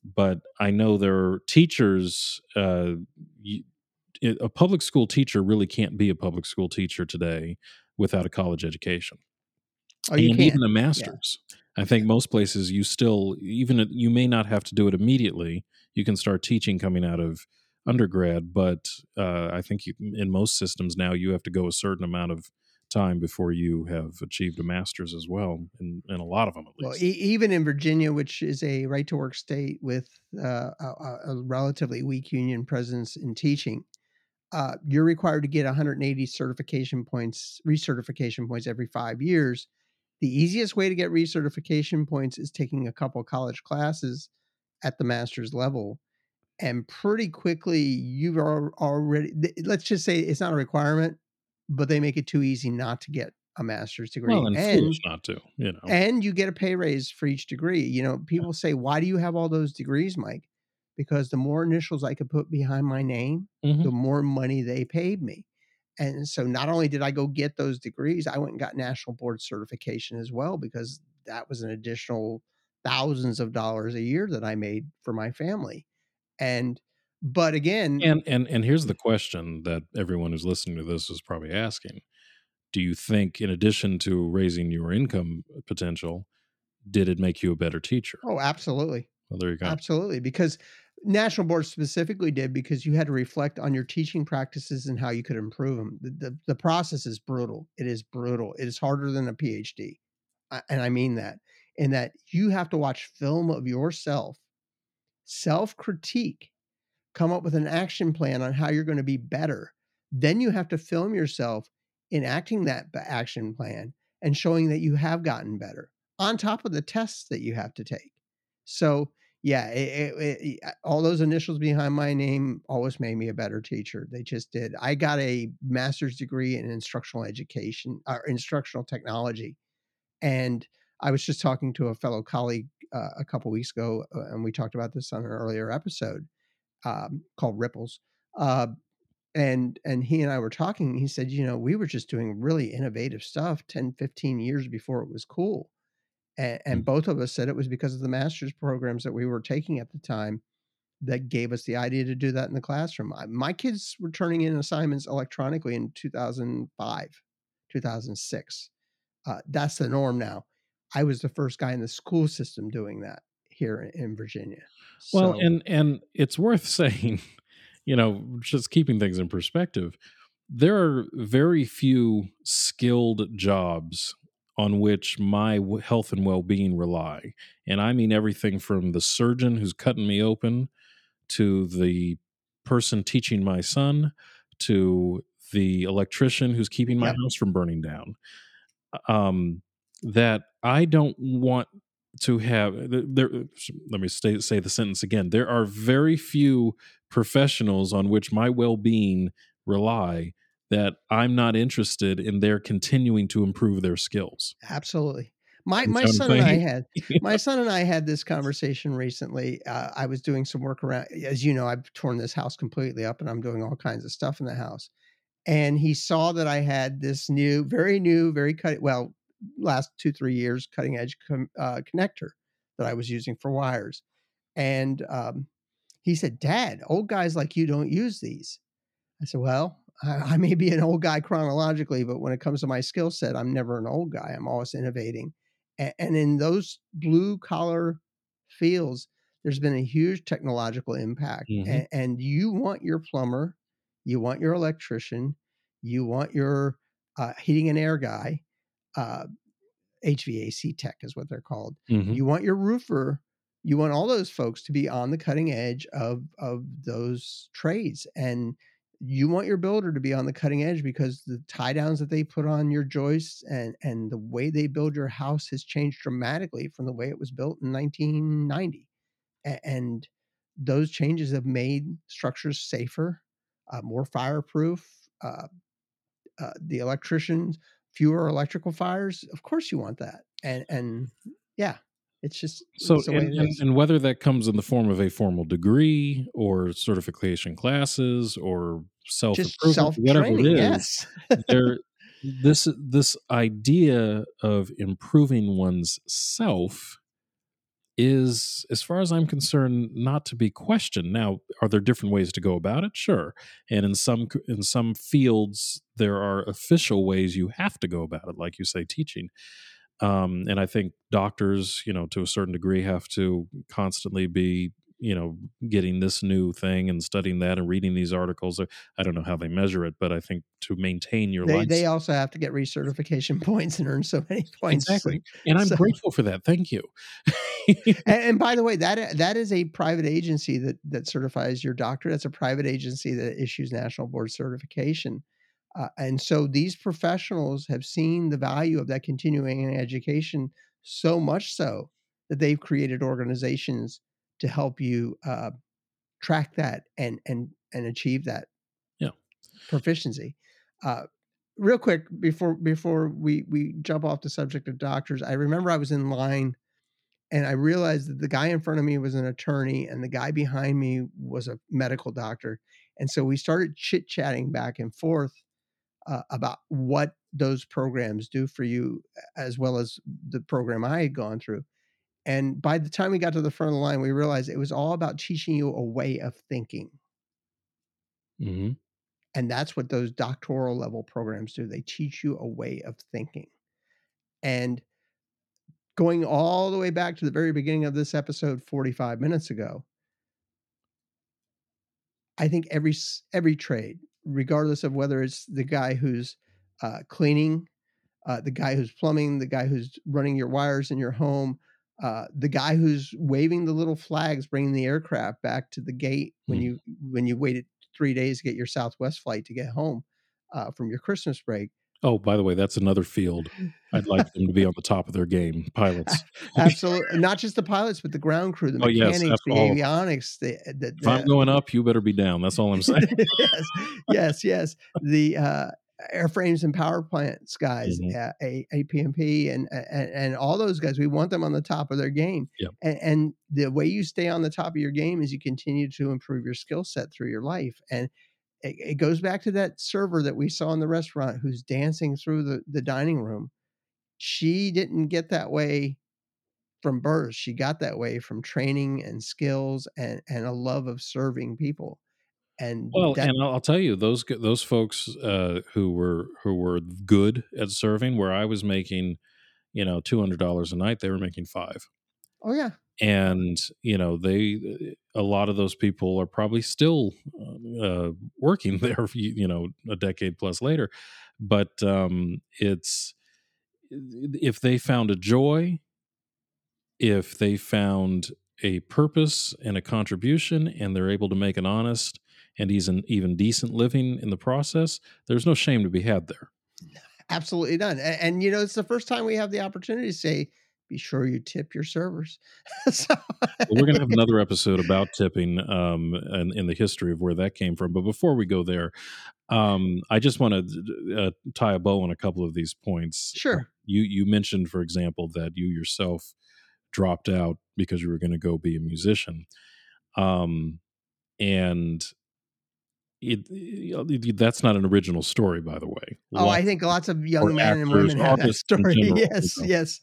but I know there are teachers. Uh, you, a public school teacher really can't be a public school teacher today without a college education. Oh, you and can. even a master's. Yeah. I think most places you still even you may not have to do it immediately. You can start teaching coming out of undergrad, but uh, I think you, in most systems now you have to go a certain amount of time before you have achieved a master's as well, in, in a lot of them at least. Well, e- even in Virginia, which is a right to work state with uh, a, a, relatively weak union presence in teaching, uh, you're required to get 180 certification points, recertification points every five years. The easiest way to get recertification points is taking a couple college classes at the master's level. And pretty quickly, you've already, let's just say it's not a requirement, but they make it too easy not to get a master's degree. Well, and, and not to, you know. And you get a pay raise for each degree. You know, people say, "Why do you have all those degrees, Mike?" Because the more initials I could put behind my name, mm-hmm. the more money they paid me. And so not only did I go get those degrees, I went and got national board certification as well because that was an additional thousands of dollars a year that I made for my family. And but again, and and and here's the mm-hmm. question that everyone who's listening to this is probably asking: Do you think, in addition to raising your income potential, did it make you a better teacher? Oh, absolutely. Well, there you go. Absolutely, because national board specifically did because you had to reflect on your teaching practices and how you could improve them. The, the, the process is brutal. It is brutal. It is harder than a PhD, and I mean that. In that you have to watch film of yourself, self critique come up with an action plan on how you're going to be better. Then you have to film yourself enacting that action plan and showing that you have gotten better on top of the tests that you have to take. So, yeah, it, it, it, all those initials behind my name always made me a better teacher. They just did. I got a master's degree in instructional education or instructional technology. And I was just talking to a fellow colleague uh, a couple weeks ago, uh, and we talked about this on an earlier episode um, called Ripples. Uh, and and he and I were talking. He said, you know, we were just doing really innovative stuff 10, 15 years before it was cool. And, and mm-hmm. both of us said it was because of the master's programs that we were taking at the time that gave us the idea to do that in the classroom. My kids were turning in assignments electronically in 2005, 2006. Uh, that's the norm now. I was the first guy in the school system doing that here in Virginia. Well, so, and and it's worth saying, you know, just keeping things in perspective, there are very few skilled jobs on which my health and well-being rely. And I mean everything from the surgeon who's cutting me open to the person teaching my son to the electrician who's keeping my yep. house from burning down. Um, that I don't want to have there let me stay, say the sentence again there are very few professionals on which my well-being rely that i'm not interested in their continuing to improve their skills absolutely my my son and I had my son and I had this conversation recently. Uh, I was doing some work around, as you know, I've torn this house completely up, and I'm doing all kinds of stuff in the house. And he saw that I had this new, very new, very cut well last two three years cutting edge com, uh, connector that I was using for wires, and um, he said, "Dad, old guys like you don't use these." I said, "Well, I, I may be an old guy chronologically, but when it comes to my skill set, I'm never an old guy. I'm always innovating." And, and in those blue collar fields, there's been a huge technological impact, mm-hmm. and, and you want your plumber, you want your electrician, you want your uh, heating and air guy uh, HVAC tech is what they're called. Mm-hmm. You want your roofer, you want all those folks to be on the cutting edge of of those trades, and you want your builder to be on the cutting edge because the tie downs that they put on your joists and and the way they build your house has changed dramatically from the way it was built in 1990, and those changes have made structures safer, uh, more fireproof. Uh, uh, the electricians, fewer electrical fires. Of course, you want that, and and yeah, it's just so it's and, it and, whether that comes in the form of a formal degree or certification classes or self whatever it is Yes, there this this idea of improving one's self is as far as i'm concerned not to be questioned. Now are there different ways to go about it? Sure. And in some in some fields there are official ways you have to go about it like you say teaching. Um, and i think doctors you know to a certain degree have to constantly be you know getting this new thing and studying that and reading these articles i don't know how they measure it but i think to maintain your they license they also have to get recertification points and earn so many points. exactly and- i'm so- grateful for that thank you and, and by the way, that that is a private agency that that certifies your doctor. That's a private agency that issues national board certification. Uh, and so these professionals have seen the value of that continuing education so much so that they've created organizations to help you uh, track that and and and achieve that Yeah. proficiency. Uh, real quick before before we we jump off the subject of doctors, I remember I was in line and I realized that the guy in front of me was an attorney and the guy behind me was a medical doctor. And so we started chit chatting back and forth uh, about what those programs do for you, as well as the program I had gone through. And by the time we got to the front of the line, we realized it was all about teaching you a way of thinking. hmm And that's what those doctoral level programs do. They teach you a way of thinking. And going all the way back to the very beginning of this episode 45 minutes ago, I think every every trade, regardless of whether it's the guy who's uh, cleaning, uh, the guy who's plumbing, the guy who's running your wires in your home, uh, the guy who's waving the little flags, bringing the aircraft back to the gate when Hmm. you when you waited three days to get your Southwest flight to get home uh, from your Christmas break. Oh, by the way, that's another field. I'd like them to be on the top of their game. Pilots. Absolutely, not just the pilots, but the ground crew, the Oh, yes, mechanics, that's the avionics, the, the, If I'm going up, you better be down. That's all I'm saying. yes, yes, yes. The uh, airframes and power plants guys, Mhm. uh, A- APMP, and, and and all those guys. We want them on the top of their game. Yep. And, and the way you stay on the top of your game is you continue to improve your skill set through your life. And it, it goes back to that server that we saw in the restaurant who's dancing through the, the dining room. She didn't get that way from birth. She got that way from training and skills and, and a love of serving people. And Well, that, and I'll, tell you those those folks uh, who were who were good at serving, where I was making, you know, two hundred dollars a night, they were making five. oh yeah, and you know they a lot of those people are probably still uh, working there you know a decade plus later but um it's if they found a joy if they found a purpose and a contribution and they're able to make an honest and even even decent living in the process there's no shame to be had there absolutely none. And, and you know, it's the first time we have the opportunity to say, be sure you tip your servers. so, Well, we're going to have another episode about tipping um, and in the history of where that came from. But before we go there, um, I just want to uh, tie a bow on a couple of these points. sure. You you mentioned, for example, that you yourself dropped out because you were going to go be a musician, um, and it, that's not an original story, by the way. Oh, I think lots of young men and actors, women have that story. general, you yes, know. yes.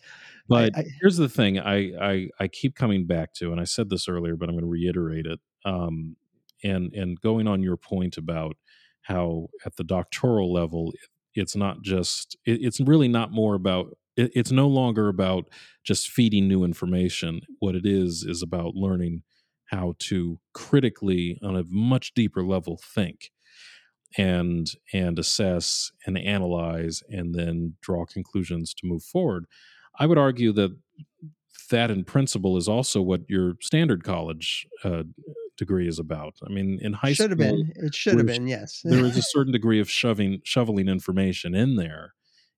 But I- here's the thing I, I I keep coming back to, and I said this earlier, but I'm going to reiterate it. Um, and and going on your point about how at the doctoral level, it's not just it, it's really not more about it, it's no longer about just feeding new information. What it is is about learning how to critically, on a much deeper level, think and and assess and analyze and then draw conclusions to move forward i would argue that that in principle is also what your standard college uh, degree is about i mean in high should have school been. It should have been. Yes. there is a certain degree of shoving shoveling information in there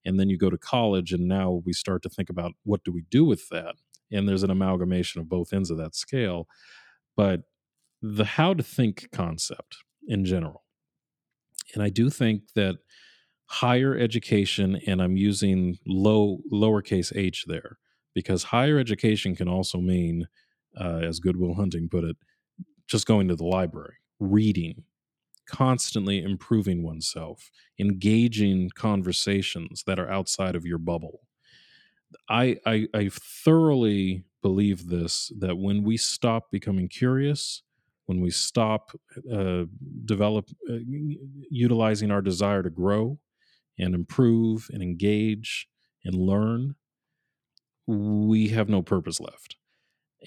and then you go to college and now we start to think about what do we do with that and there's an amalgamation of both ends of that scale but the how to think concept in general. And I do think that higher education, and I'm using low lowercase h there, because higher education can also mean, uh, as Good Will Hunting put it, just going to the library, reading, constantly improving oneself, engaging conversations that are outside of your bubble. I, I, I thoroughly believe this that when we stop becoming curious, when we stop uh, develop uh, utilizing our desire to grow and improve and engage and learn, we have no purpose left.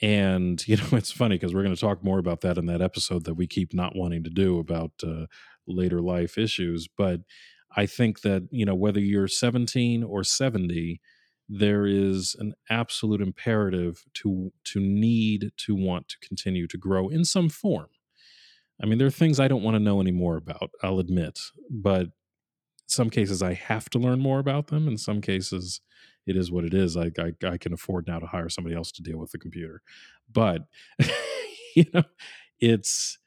And you know, it's funny because we're going to talk more about that in that episode that we keep not wanting to do about uh, later life issues. But I think that you know whether you're 17 or 70, there is an absolute imperative to to need to want to continue to grow in some form. I mean, there are things I don't want to know any more about. I'll admit, but some cases I have to learn more about them. In some cases, it is what it is. I, I, I can afford now to hire somebody else to deal with the computer, but you know, it's.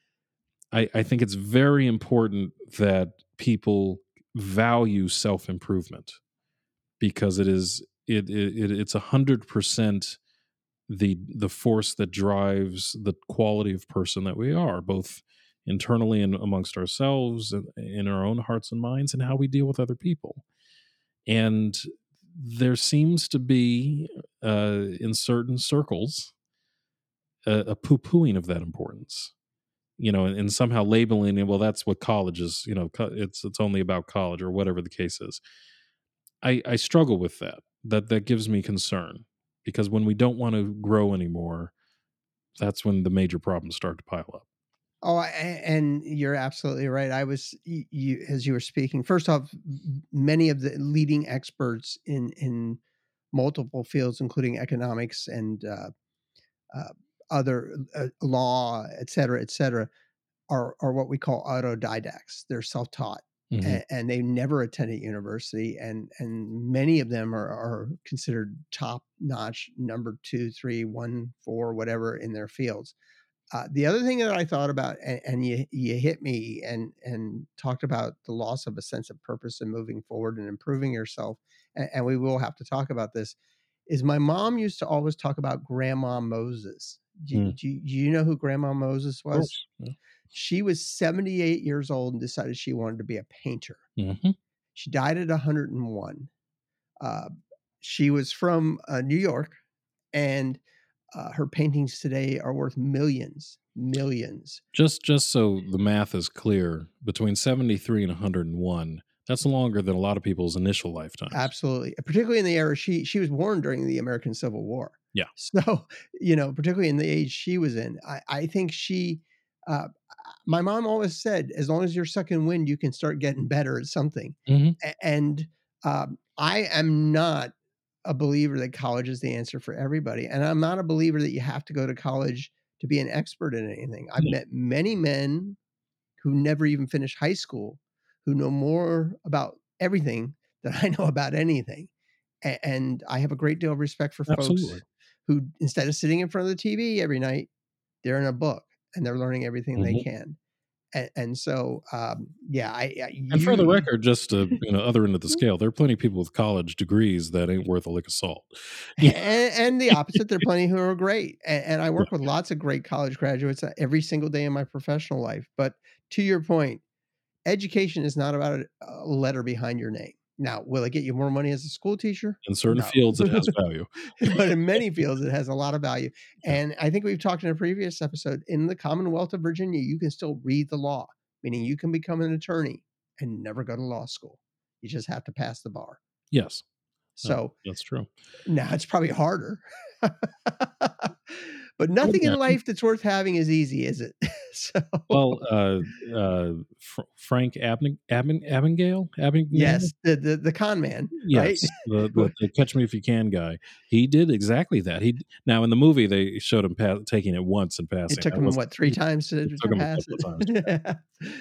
I, I think it's very important that people value self improvement because it is it, it it's a hundred percent the the force that drives the quality of person that we are, both internally and amongst ourselves, in our own hearts and minds, and how we deal with other people. And there seems to be, uh, in certain circles, a, a poo pooing of that importance. You know, and, and somehow labeling it. Well, that's what college is. You know, it's it's only about college or whatever the case is. I, I struggle with that that that gives me concern because when we don't want to grow anymore, that's when the major problems start to pile up. Oh, and you're absolutely right. I was you as you were speaking. First off, many of the leading experts in in multiple fields, including economics and uh, uh, other uh, law, et cetera, et cetera, are are what we call autodidacts. They're self taught mm-hmm. and, and, they never attended university and and many of them are, are considered top notch number two three one four whatever in their fields uh, the other thing that I thought about, and, and, you you hit me and and talked about the loss of a sense of purpose and moving forward and improving yourself, and, and, we will have to talk about this. Is my mom used to always talk about Grandma Moses. Do, mm. do, do you know who Grandma Moses was? She was 78 years old and decided she wanted to be a painter. Mm-hmm. She died at 101. Uh, she was from uh, New York, and uh, her paintings today are worth millions, millions. Just, just so the math is clear, between 73 and 101, that's longer than a lot of people's initial lifetimes. Absolutely, particularly in the era she she was born during the American Civil War. Yeah. So you know, particularly in the age she was in, I, I think she uh, my mom always said, as long as you're sucking wind, you can start getting better at something. Mm-hmm. And um, I am not a believer that college is the answer for everybody. And I'm not a believer that you have to go to college to be an expert in anything. I've met many men who never even finished high school who know more about everything than I know about anything. And I have a great deal of respect for Absolutely. folks who, instead of sitting in front of the TV every night, they're in a book and they're learning everything mm-hmm. they can. And, and so, um, yeah, I, I you, and for the record, just to you know, other end of the scale, there are plenty of people with college degrees that ain't worth a lick of salt. and, and, the opposite, there are plenty who are great. And, and I work with lots of great college graduates uh, every single day in my professional life. But to your point, education is not about a letter behind your name. Now, will it get you more money as a school teacher? In certain no. fields, it has value. but in many fields, it has a lot of value. And I think we've talked in a previous episode in the Commonwealth of Virginia, you can still read the law, meaning you can become an attorney and never go to law school. You just have to pass the bar. Yes. So that's true. Now it's probably harder. but nothing in life that's worth having is easy, is it? so well, uh, uh, Fr- Frank Abing- Abing- Abagnale, Abagnale, yes, the, the the con man, yes, right? the, the, catch me if you can guy. He did exactly that. He now in the movie they showed him taking it once and passing. It took him what three times to, to pass it. Times, yeah.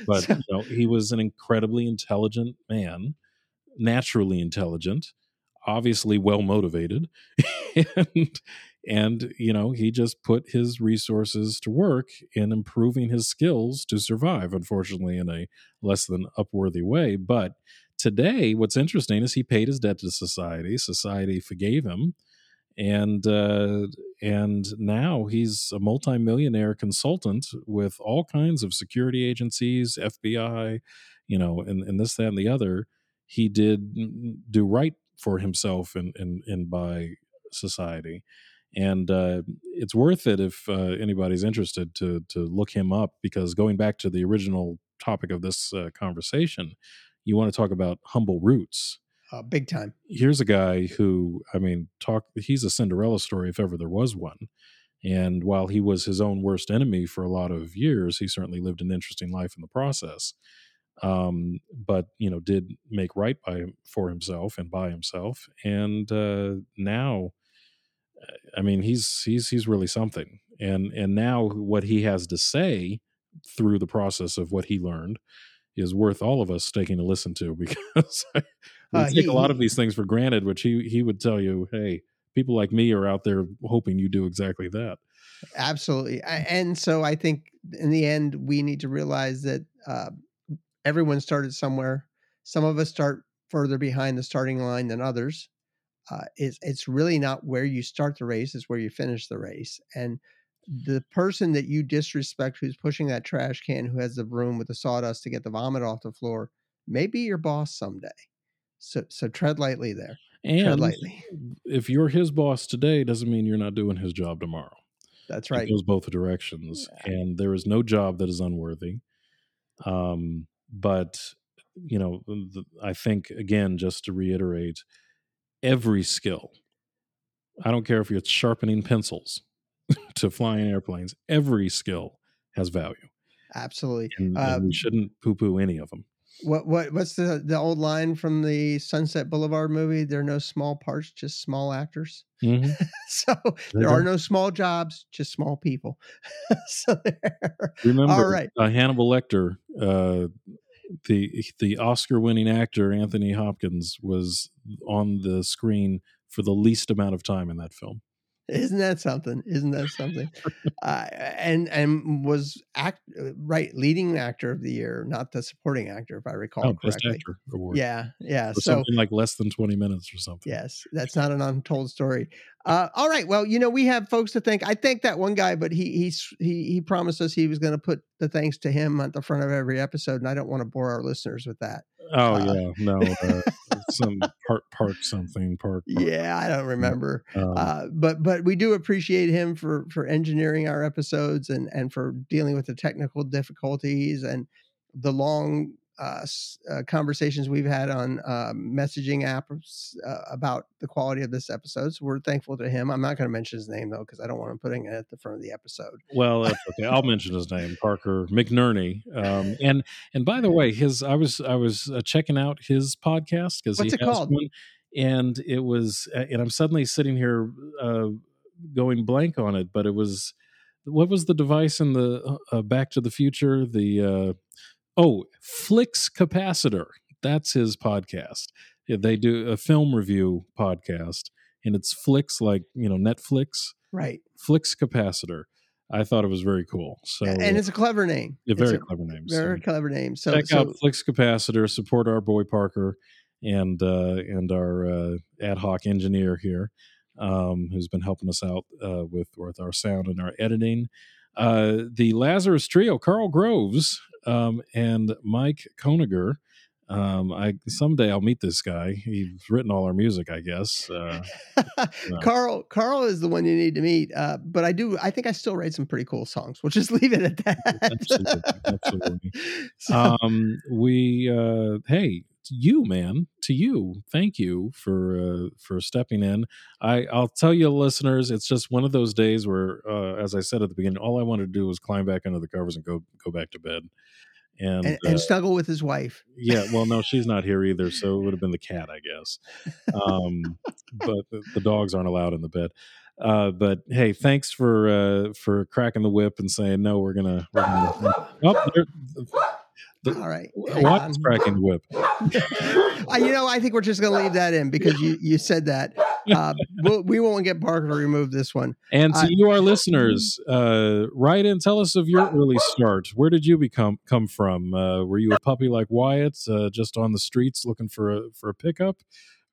But so, you know, he was an incredibly intelligent man, naturally intelligent, obviously well motivated, and and you know he just put his resources to work in improving his skills to survive unfortunately in a less than upworthy way. But today what's interesting is he paid his debt to society. Society forgave him. And uh, and now he's a multimillionaire consultant with all kinds of security agencies fbi you know and, and this that and the other. He did do right for himself and and, and by society and uh, it's worth it if uh, anybody's interested to to look him up because going back to the original topic of this uh, conversation, you want to talk about humble roots. Uh, big time. Here's a guy who, I mean, talk. He's a Cinderella story if ever there was one. And while he was his own worst enemy for a lot of years, he certainly lived an interesting life in the process. Um, but you know, did make right by for himself and by himself, and uh, now I mean, he's he's he's really something. And and now what he has to say through the process of what he learned is worth all of us taking a listen to because we uh, take he, a lot of these things for granted, which he he would tell you, hey, people like me are out there hoping you do exactly that. Absolutely, and so I think in the end we need to realize that uh, everyone started somewhere. Some of us start further behind the starting line than others uh, it's it's really not where you start the race; it's where you finish the race. And the person that you disrespect, who's pushing that trash can, who has the broom with the sawdust to get the vomit off the floor, may be your boss someday. So so tread lightly there. And tread lightly. if you're his boss today, doesn't mean you're not doing his job tomorrow. That's right. It goes both directions, yeah. and there is no job that is unworthy. Um, but you know, the, I think again, just to reiterate, every skill. I don't care if you're sharpening pencils to flying airplanes, every skill has value. Absolutely. And, and we um shouldn't poo poo any of them. What what what's the the old line from the Sunset Boulevard movie? There are no small parts, just small actors. Mm-hmm. so there are no small jobs, just small people. so there. Remember, all right. Uh, Hannibal Lecter, uh, the the Oscar winning actor Anthony Hopkins was on the screen for the least amount of time in that film. Isn't that something? Isn't that something? uh, and and was act uh, right leading actor of the year, not the supporting actor, if I recall oh, correctly. Best actor award. Yeah, yeah. so something like less than twenty minutes or something. Yes, that's not an untold story. Uh, all right. Well, you know, we have folks to thank. I thank that one guy, but he he's he he promised us he was going to put the thanks to him at the front of every episode, and I don't want to bore our listeners with that. Oh uh, yeah, no, some park park something park, park. Yeah, I don't remember. Um, uh, but but we do appreciate him for for engineering our episodes and and for dealing with the technical difficulties and the long uh, uh, conversations we've had on uh, messaging apps uh, about the quality of this episode. So we're thankful to him. I'm not going to mention his name though because I don't want him putting it at the front of the episode. Well, that's okay. I'll mention his name, Parker McNerney. Um, and and by the way, his I was I was uh, checking out his podcast because he has called? one, and it was and I'm suddenly sitting here uh, going blank on it, but it was what was the device in the Back to the Future the Oh, Flix Capacitor. That's his podcast. They do a film review podcast, and it's Flix, like you know Netflix. Right. Flix Capacitor. I thought it was very cool. So, and it's a clever name. A very clever name. Very so clever name. So check so, out Flix Capacitor. Support our boy Parker and uh, and our uh, ad hoc engineer here, um, who's been helping us out uh, with with our sound and our editing. Uh, the Lazarus Trio, Carl Groves um, and Mike Koniger. Um, I someday I'll meet this guy. He's written all our music, I guess. Uh, Carl, Carl is the one you need to meet. Uh, but I do. I think I still write some pretty cool songs. We'll just leave it at that. absolutely, absolutely. so, um, we uh, hey, you man to you thank you for uh, for stepping in i i'll tell you listeners it's just one of those days where uh, as i said at the beginning all i wanted to do was climb back under the covers and go go back to bed and and, and uh, snuggle with his wife yeah well no she's not here either so it would have been the cat i guess um, but the, the, dogs aren't allowed in the bed uh, but hey, thanks for uh, for cracking the whip and saying no. We're gonna. We're gonna oh, the, All right. What's cracking the whip? you know, I think we're just going to leave that in because you, you said that. uh, we'll, we won't get Parker to remove this one. And to Uh, you, our listeners, uh, write in. Tell us of your early start. Where did you become come from? Uh, were you a puppy like Wyatt, uh, just on the streets looking for a for a pickup,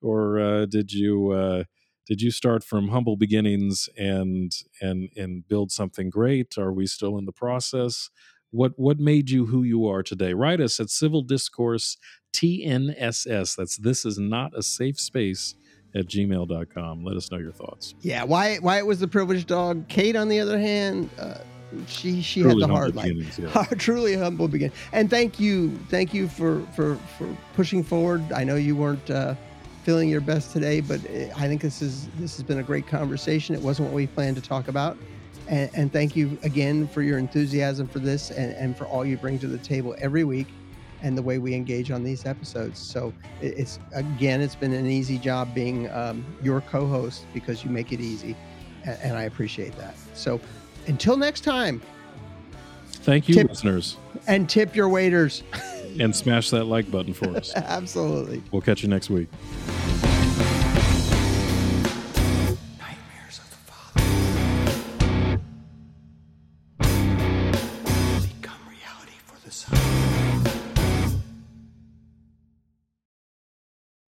or uh, did you uh, did you start from humble beginnings and and and build something great? Are we still in the process? What what made you who you are today? Write us at Civil Discourse TNSS. That's this is not a safe space at gmail.com. Let us know your thoughts. Yeah, Wyatt, Wyatt was the privileged dog. Kate, on the other hand, uh, she she Truly had the hard life. yeah. truly humble begin. And thank you, thank you for for for pushing forward. I know you weren't uh, feeling your best today, but uh, I think this is this has been a great conversation. It wasn't what we planned to talk about. And, and thank you again for your enthusiasm for this and, and for all you bring to the table every week and the way we engage on these episodes. So it's again, it's been an easy job being um, your co-host because you make it easy, and, and I appreciate that. So until next time, Thank you, Tip- listeners, and tip your waiters. and smash that like button for us. Absolutely. We'll catch you next week.